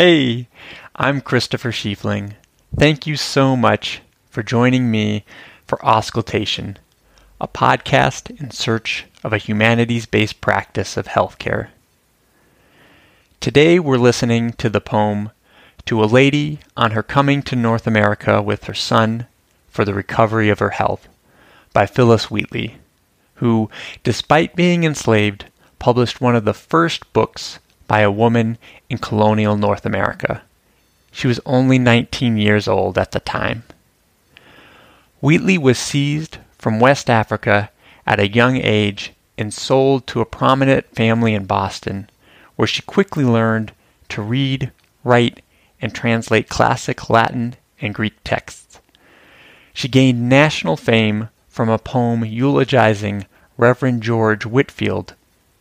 Hey, I'm Christopher Schiefling. Thank you so much for joining me for Auscultation, a podcast in search of a humanities based practice of healthcare. Today we're listening to the poem To a Lady on Her Coming to North America with Her Son for the Recovery of Her Health by Phillis Wheatley, who, despite being enslaved, published one of the first books by a woman in colonial North America. She was only 19 years old at the time. Wheatley was seized from West Africa at a young age and sold to a prominent family in Boston, where she quickly learned to read, write, and translate classic Latin and Greek texts. She gained national fame from a poem eulogizing Reverend George Whitefield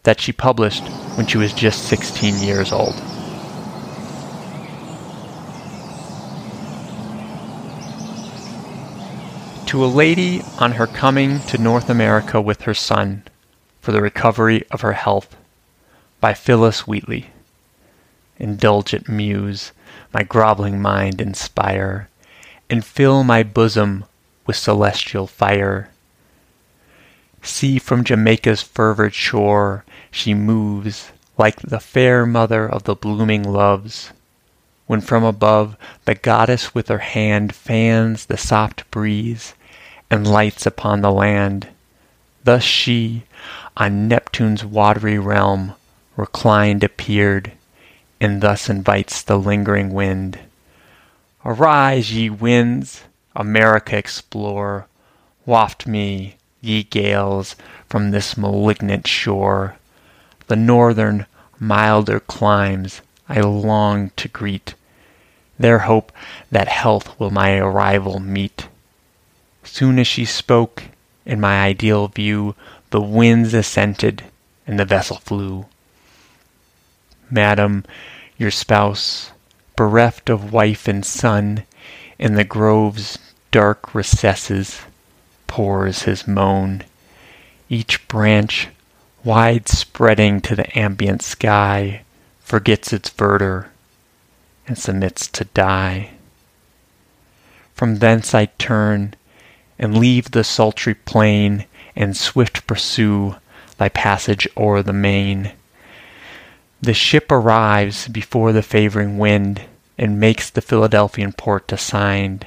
that she published when she was just 16 years old. To a lady on her coming to North America with her son for the recovery of her health by Phillis Wheatley. Indulgent muse, my groveling mind inspire, and fill my bosom with celestial fire. See from Jamaica's fervid shore she moves like the fair mother of the blooming loves, when from above the goddess with her hand fans the soft breeze and lights upon the land. Thus she, on Neptune's watery realm, reclined appeared, and thus invites the lingering wind. Arise, ye winds, America explore, waft me, ye gales, from this malignant shore the northern, milder climes I long to greet, There hope that health will my arrival meet. Soon as she spoke, in my ideal view The winds assented, and the vessel flew. Madam, your spouse, bereft of wife and son, In the grove's dark recesses pours his moan. Each branch wide spreading to the ambient sky, forgets its verdure and submits to die. From thence I turn and leave the sultry plain and swift pursue thy passage o'er the main. The ship arrives before the favoring wind and makes the Philadelphian port assigned.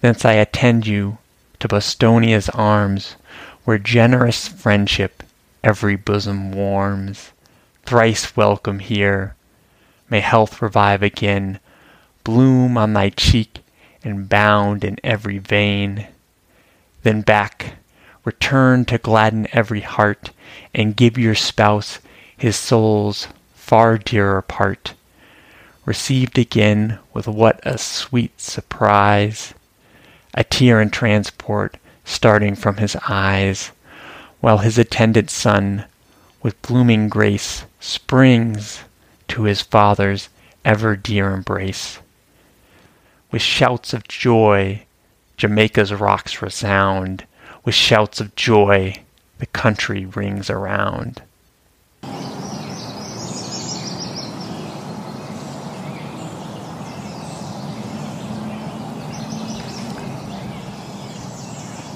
Thence I attend you to Bostonia's arms, where generous friendship every bosom warms. Thrice welcome here. May health revive again, bloom on thy cheek, and bound in every vein. Then back, return to gladden every heart, and give your spouse his soul's far dearer part. Received again with what a sweet surprise! A tear in transport starting from his eyes while his attendant son, with blooming grace, springs to his father's ever dear embrace. With shouts of joy, Jamaica's rocks resound. With shouts of joy, the country rings around.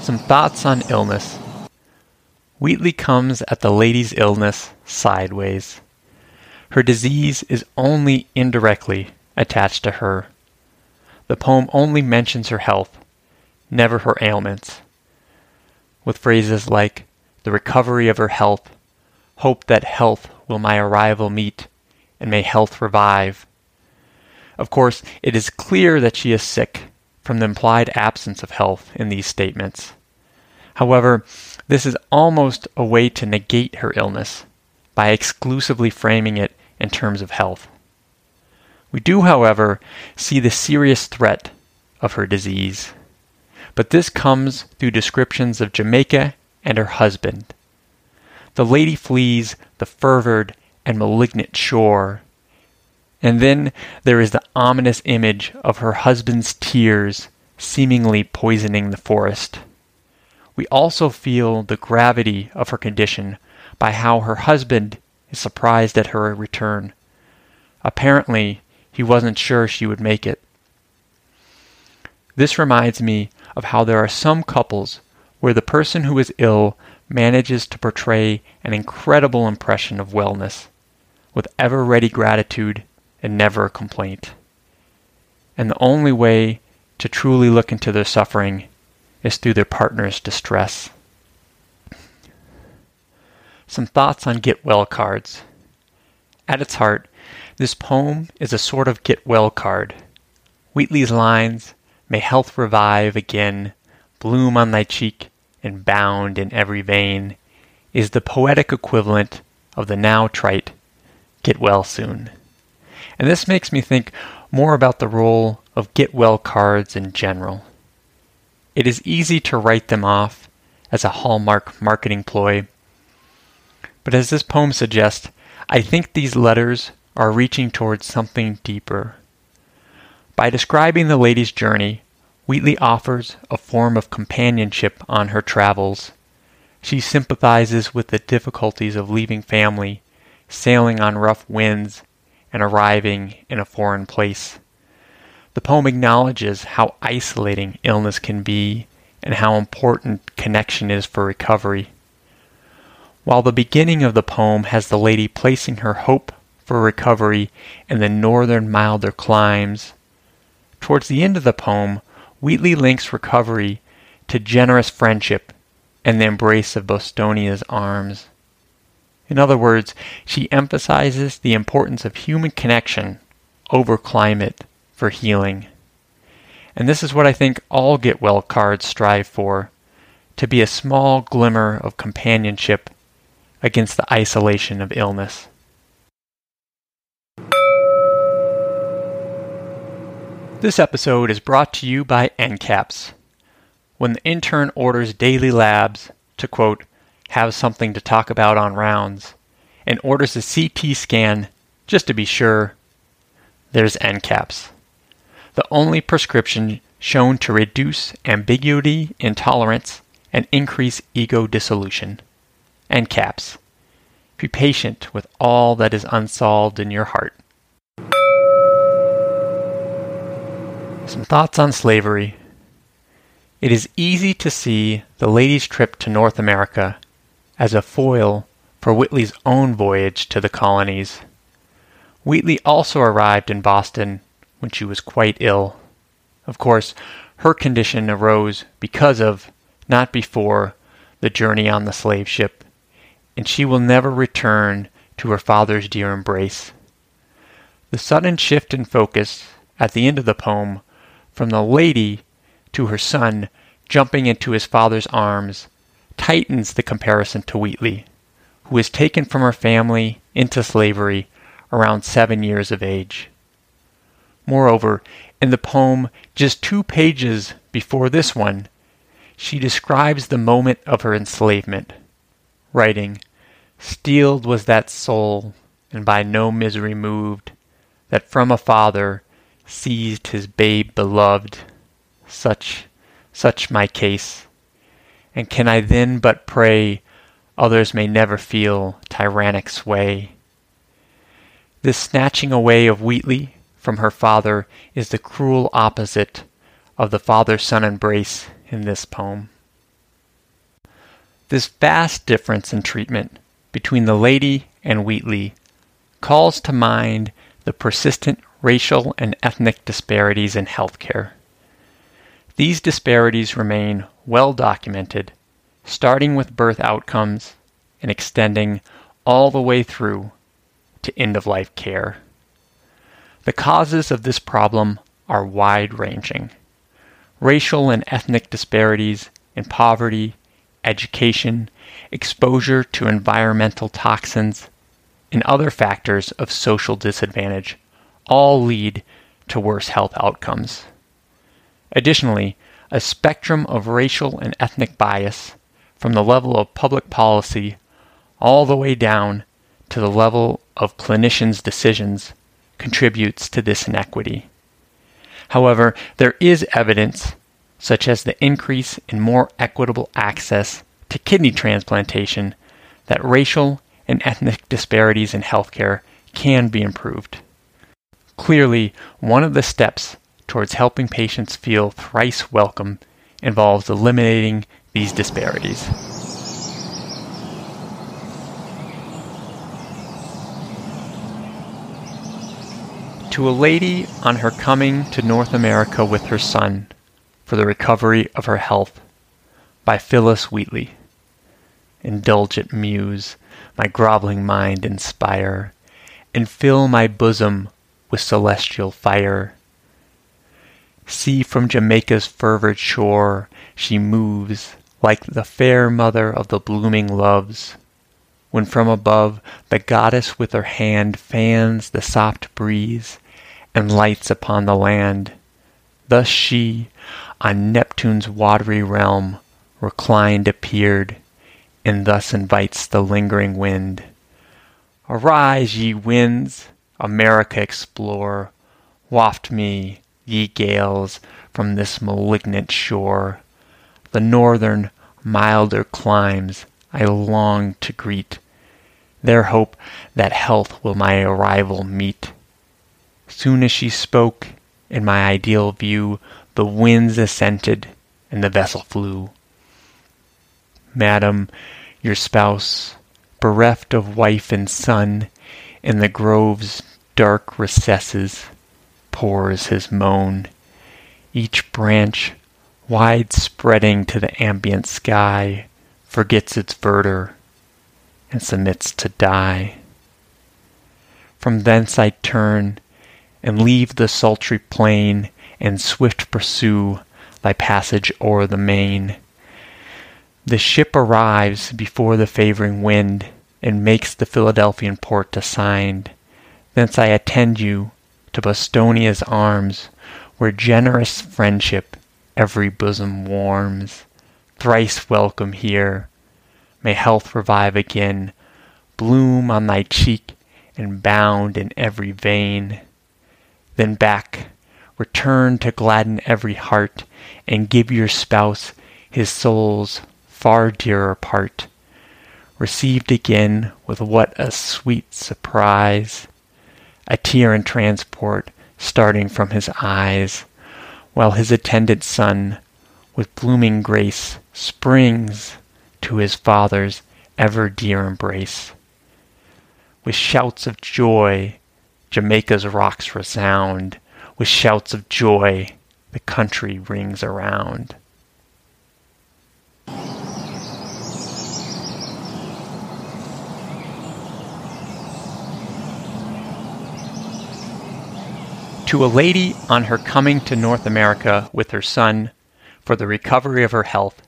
Some thoughts on illness. Wheatley comes at the lady's illness sideways. Her disease is only indirectly attached to her. The poem only mentions her health, never her ailments, with phrases like the recovery of her health, hope that health will my arrival meet, and may health revive. Of course, it is clear that she is sick from the implied absence of health in these statements. However, this is almost a way to negate her illness by exclusively framing it in terms of health. We do, however, see the serious threat of her disease, but this comes through descriptions of Jamaica and her husband. The lady flees the fervid and malignant shore, and then there is the ominous image of her husband's tears seemingly poisoning the forest we also feel the gravity of her condition by how her husband is surprised at her return. Apparently, he wasn't sure she would make it. This reminds me of how there are some couples where the person who is ill manages to portray an incredible impression of wellness, with ever ready gratitude and never a complaint. And the only way to truly look into their suffering is through their partner's distress. Some thoughts on get well cards. At its heart, this poem is a sort of get well card. Wheatley's lines, May health revive again, bloom on thy cheek, and bound in every vein, is the poetic equivalent of the now trite, Get well soon. And this makes me think more about the role of get well cards in general. It is easy to write them off as a hallmark marketing ploy. But as this poem suggests, I think these letters are reaching towards something deeper. By describing the lady's journey, Wheatley offers a form of companionship on her travels. She sympathizes with the difficulties of leaving family, sailing on rough winds, and arriving in a foreign place. The poem acknowledges how isolating illness can be and how important connection is for recovery. While the beginning of the poem has the lady placing her hope for recovery in the northern milder climes, towards the end of the poem, Wheatley links recovery to generous friendship and the embrace of Bostonia's arms. In other words, she emphasizes the importance of human connection over climate for healing. And this is what I think all Get Well cards strive for to be a small glimmer of companionship against the isolation of illness. This episode is brought to you by NCAPS. When the intern orders daily labs to quote, have something to talk about on rounds, and orders a CT scan just to be sure, there's NCAPS. The only prescription shown to reduce ambiguity intolerance and increase ego dissolution. And caps. Be patient with all that is unsolved in your heart. Some thoughts on slavery. It is easy to see the lady's trip to North America as a foil for Wheatley's own voyage to the colonies. Wheatley also arrived in Boston when she was quite ill. Of course, her condition arose because of, not before, the journey on the slave ship, and she will never return to her father's dear embrace. The sudden shift in focus at the end of the poem from the lady to her son jumping into his father's arms tightens the comparison to Wheatley, who was taken from her family into slavery around seven years of age. Moreover, in the poem just two pages before this one, she describes the moment of her enslavement, writing, Steeled was that soul, and by no misery moved, that from a father seized his babe beloved. Such, such my case. And can I then but pray others may never feel tyrannic sway? This snatching away of Wheatley from her father is the cruel opposite of the father son embrace in this poem. This vast difference in treatment between the lady and Wheatley calls to mind the persistent racial and ethnic disparities in healthcare. These disparities remain well documented, starting with birth outcomes and extending all the way through to end of life care. The causes of this problem are wide ranging. Racial and ethnic disparities in poverty, education, exposure to environmental toxins, and other factors of social disadvantage all lead to worse health outcomes. Additionally, a spectrum of racial and ethnic bias from the level of public policy all the way down to the level of clinicians' decisions contributes to this inequity. However, there is evidence, such as the increase in more equitable access to kidney transplantation, that racial and ethnic disparities in healthcare can be improved. Clearly, one of the steps towards helping patients feel thrice welcome involves eliminating these disparities. To a lady on her coming to North America with her son for the recovery of her health by Phillis Wheatley. Indulgent muse, my groveling mind inspire, and fill my bosom with celestial fire. See from Jamaica's fervid shore she moves, like the fair mother of the blooming loves, when from above the goddess with her hand fans the soft breeze and lights upon the land. Thus she, on Neptune's watery realm, reclined appeared, and thus invites the lingering wind. Arise, ye winds, America explore, waft me, ye gales, from this malignant shore. The northern, milder climes I long to greet, there hope that health will my arrival meet. Soon as she spoke, in my ideal view, the winds assented, and the vessel flew. Madam, your spouse, bereft of wife and son, in the grove's dark recesses, pours his moan. Each branch, wide spreading to the ambient sky, forgets its verdure and submits to die. From thence I turn and leave the sultry plain, and swift pursue thy passage o'er the main. The ship arrives before the favoring wind, and makes the Philadelphian port assigned. Thence I attend you to Bostonia's arms, where generous friendship every bosom warms. Thrice welcome here. May health revive again, bloom on thy cheek, and bound in every vein. Then back, return to gladden every heart, and give your spouse his soul's far dearer part. Received again with what a sweet surprise, a tear in transport starting from his eyes, while his attendant son, with blooming grace, springs to his father's ever dear embrace. With shouts of joy, Jamaica's rocks resound with shouts of joy. The country rings around. To a lady on her coming to North America with her son for the recovery of her health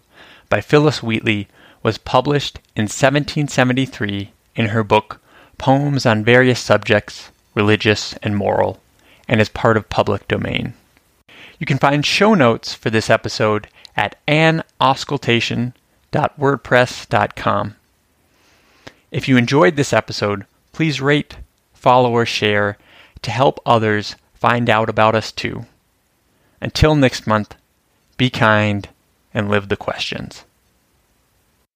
by Phillis Wheatley was published in 1773 in her book Poems on Various Subjects religious, and moral, and is part of public domain. You can find show notes for this episode at anauscultation.wordpress.com. If you enjoyed this episode, please rate, follow, or share to help others find out about us too. Until next month, be kind and live the questions.